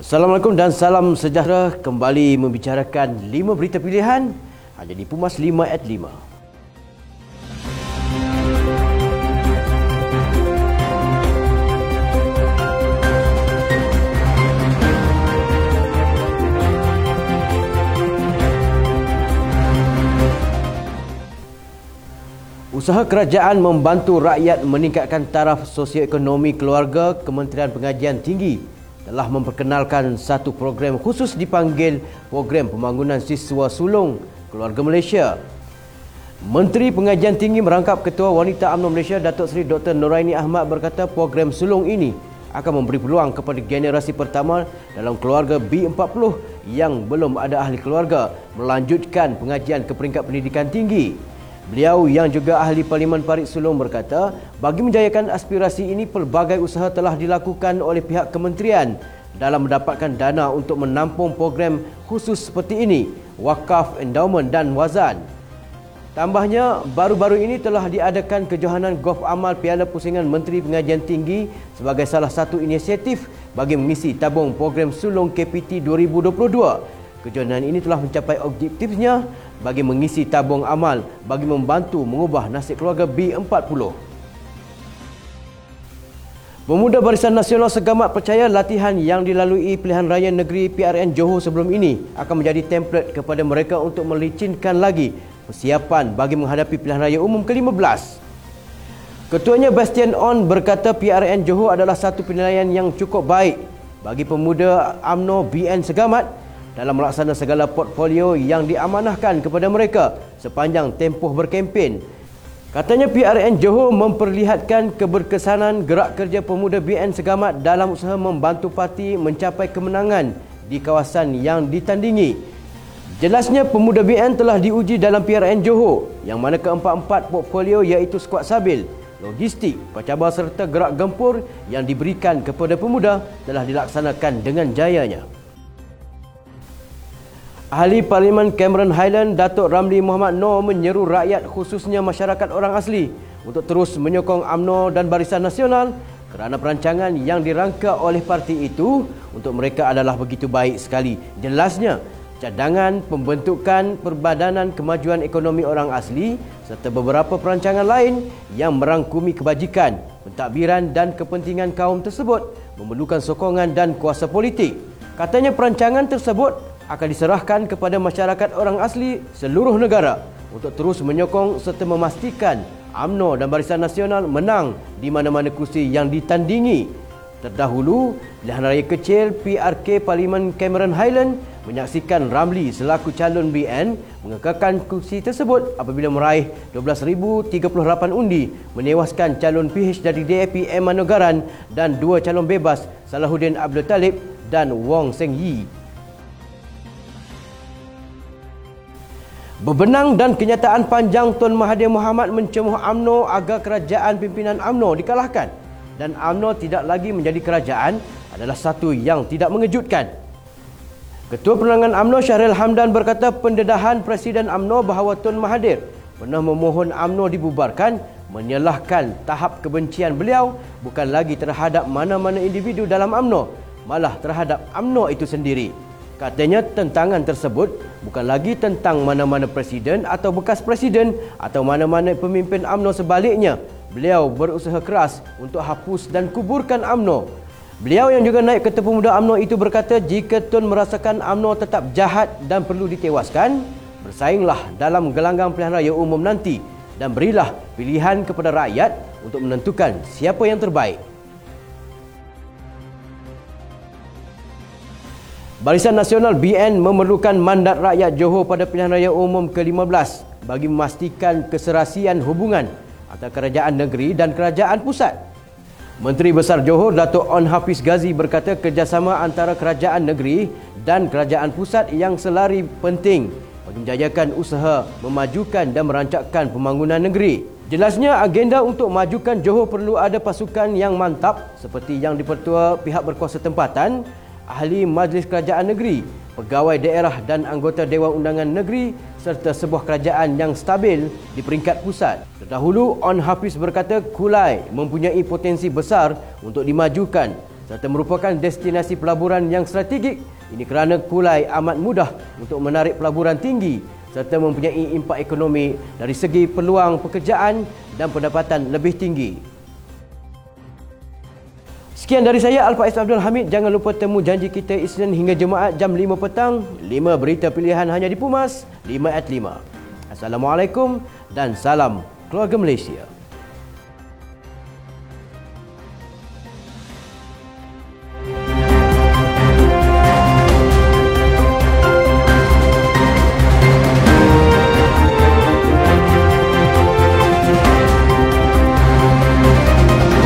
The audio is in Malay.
Assalamualaikum dan salam sejahtera. Kembali membicarakan 5 berita pilihan. Hanya di Pumas 5 at 5. Usaha kerajaan membantu rakyat meningkatkan taraf sosioekonomi keluarga Kementerian Pengajian Tinggi telah memperkenalkan satu program khusus dipanggil Program Pembangunan Siswa Sulung Keluarga Malaysia. Menteri Pengajian Tinggi merangkap Ketua Wanita UMNO Malaysia Datuk Seri Dr. Noraini Ahmad berkata program sulung ini akan memberi peluang kepada generasi pertama dalam keluarga B40 yang belum ada ahli keluarga melanjutkan pengajian ke peringkat pendidikan tinggi. Beliau yang juga ahli Parlimen Parit Sulong berkata, bagi menjayakan aspirasi ini pelbagai usaha telah dilakukan oleh pihak kementerian dalam mendapatkan dana untuk menampung program khusus seperti ini, wakaf, endowment dan wazan. Tambahnya, baru-baru ini telah diadakan kejohanan golf amal Piala Pusingan Menteri Pengajian Tinggi sebagai salah satu inisiatif bagi mengisi tabung program sulung KPT 2022. Kejohanan ini telah mencapai objektifnya bagi mengisi tabung amal bagi membantu mengubah nasib keluarga B40. Pemuda Barisan Nasional Segamat percaya latihan yang dilalui pilihan raya negeri PRN Johor sebelum ini akan menjadi template kepada mereka untuk melicinkan lagi persiapan bagi menghadapi pilihan raya umum ke-15. Ketuanya Bastian On berkata PRN Johor adalah satu penilaian yang cukup baik bagi pemuda AMNO BN Segamat dalam melaksanakan segala portfolio yang diamanahkan kepada mereka sepanjang tempoh berkempen. Katanya PRN Johor memperlihatkan keberkesanan gerak kerja pemuda BN Segamat dalam usaha membantu parti mencapai kemenangan di kawasan yang ditandingi. Jelasnya pemuda BN telah diuji dalam PRN Johor yang mana keempat-empat portfolio iaitu skuad sabil, logistik, pencabar serta gerak gempur yang diberikan kepada pemuda telah dilaksanakan dengan jayanya. Ahli Parlimen Cameron Highland Datuk Ramli Muhammad Noor menyeru rakyat khususnya masyarakat orang asli untuk terus menyokong AMNO dan Barisan Nasional kerana perancangan yang dirangka oleh parti itu untuk mereka adalah begitu baik sekali. Jelasnya, cadangan pembentukan Perbadanan Kemajuan Ekonomi Orang Asli serta beberapa perancangan lain yang merangkumi kebajikan, pentadbiran dan kepentingan kaum tersebut memerlukan sokongan dan kuasa politik. Katanya perancangan tersebut akan diserahkan kepada masyarakat orang asli seluruh negara untuk terus menyokong serta memastikan AMNO dan Barisan Nasional menang di mana-mana kursi yang ditandingi. Terdahulu, pilihan raya kecil PRK Parlimen Cameron Highland menyaksikan Ramli selaku calon BN mengekalkan kursi tersebut apabila meraih 12,038 undi menewaskan calon PH dari DAP Eman Nogaran dan dua calon bebas Salahuddin Abdul Talib dan Wong Seng Yi. Bebenang dan kenyataan panjang Tun Mahathir Mohamad mencemuh AMNO agar kerajaan pimpinan AMNO dikalahkan dan AMNO tidak lagi menjadi kerajaan adalah satu yang tidak mengejutkan. Ketua Penerangan AMNO Syahril Hamdan berkata pendedahan Presiden AMNO bahawa Tun Mahathir pernah memohon AMNO dibubarkan menyalahkan tahap kebencian beliau bukan lagi terhadap mana-mana individu dalam AMNO malah terhadap AMNO itu sendiri. Katanya tentangan tersebut bukan lagi tentang mana-mana presiden atau bekas presiden atau mana-mana pemimpin AMNO sebaliknya. Beliau berusaha keras untuk hapus dan kuburkan AMNO. Beliau yang juga naik ke pemuda AMNO itu berkata jika Tun merasakan AMNO tetap jahat dan perlu ditewaskan, bersainglah dalam gelanggang pilihan raya umum nanti dan berilah pilihan kepada rakyat untuk menentukan siapa yang terbaik. Barisan Nasional BN memerlukan mandat rakyat Johor pada pilihan raya umum ke-15 bagi memastikan keserasian hubungan antara kerajaan negeri dan kerajaan pusat. Menteri Besar Johor Datuk On Hafiz Ghazi berkata kerjasama antara kerajaan negeri dan kerajaan pusat yang selari penting bagi menjayakan usaha memajukan dan merancangkan pembangunan negeri. Jelasnya agenda untuk majukan Johor perlu ada pasukan yang mantap seperti yang dipertua pihak berkuasa tempatan ahli Majlis Kerajaan Negeri, pegawai daerah dan anggota Dewan Undangan Negeri serta sebuah kerajaan yang stabil di peringkat pusat. Terdahulu, On Hafiz berkata Kulai mempunyai potensi besar untuk dimajukan serta merupakan destinasi pelaburan yang strategik. Ini kerana Kulai amat mudah untuk menarik pelaburan tinggi serta mempunyai impak ekonomi dari segi peluang pekerjaan dan pendapatan lebih tinggi. Sekian dari saya Alfa S. Abdul Hamid. Jangan lupa temu janji kita Isnin hingga Jumaat jam 5 petang. 5 berita pilihan hanya di Pumas, 5 at 5. Assalamualaikum dan salam keluarga Malaysia.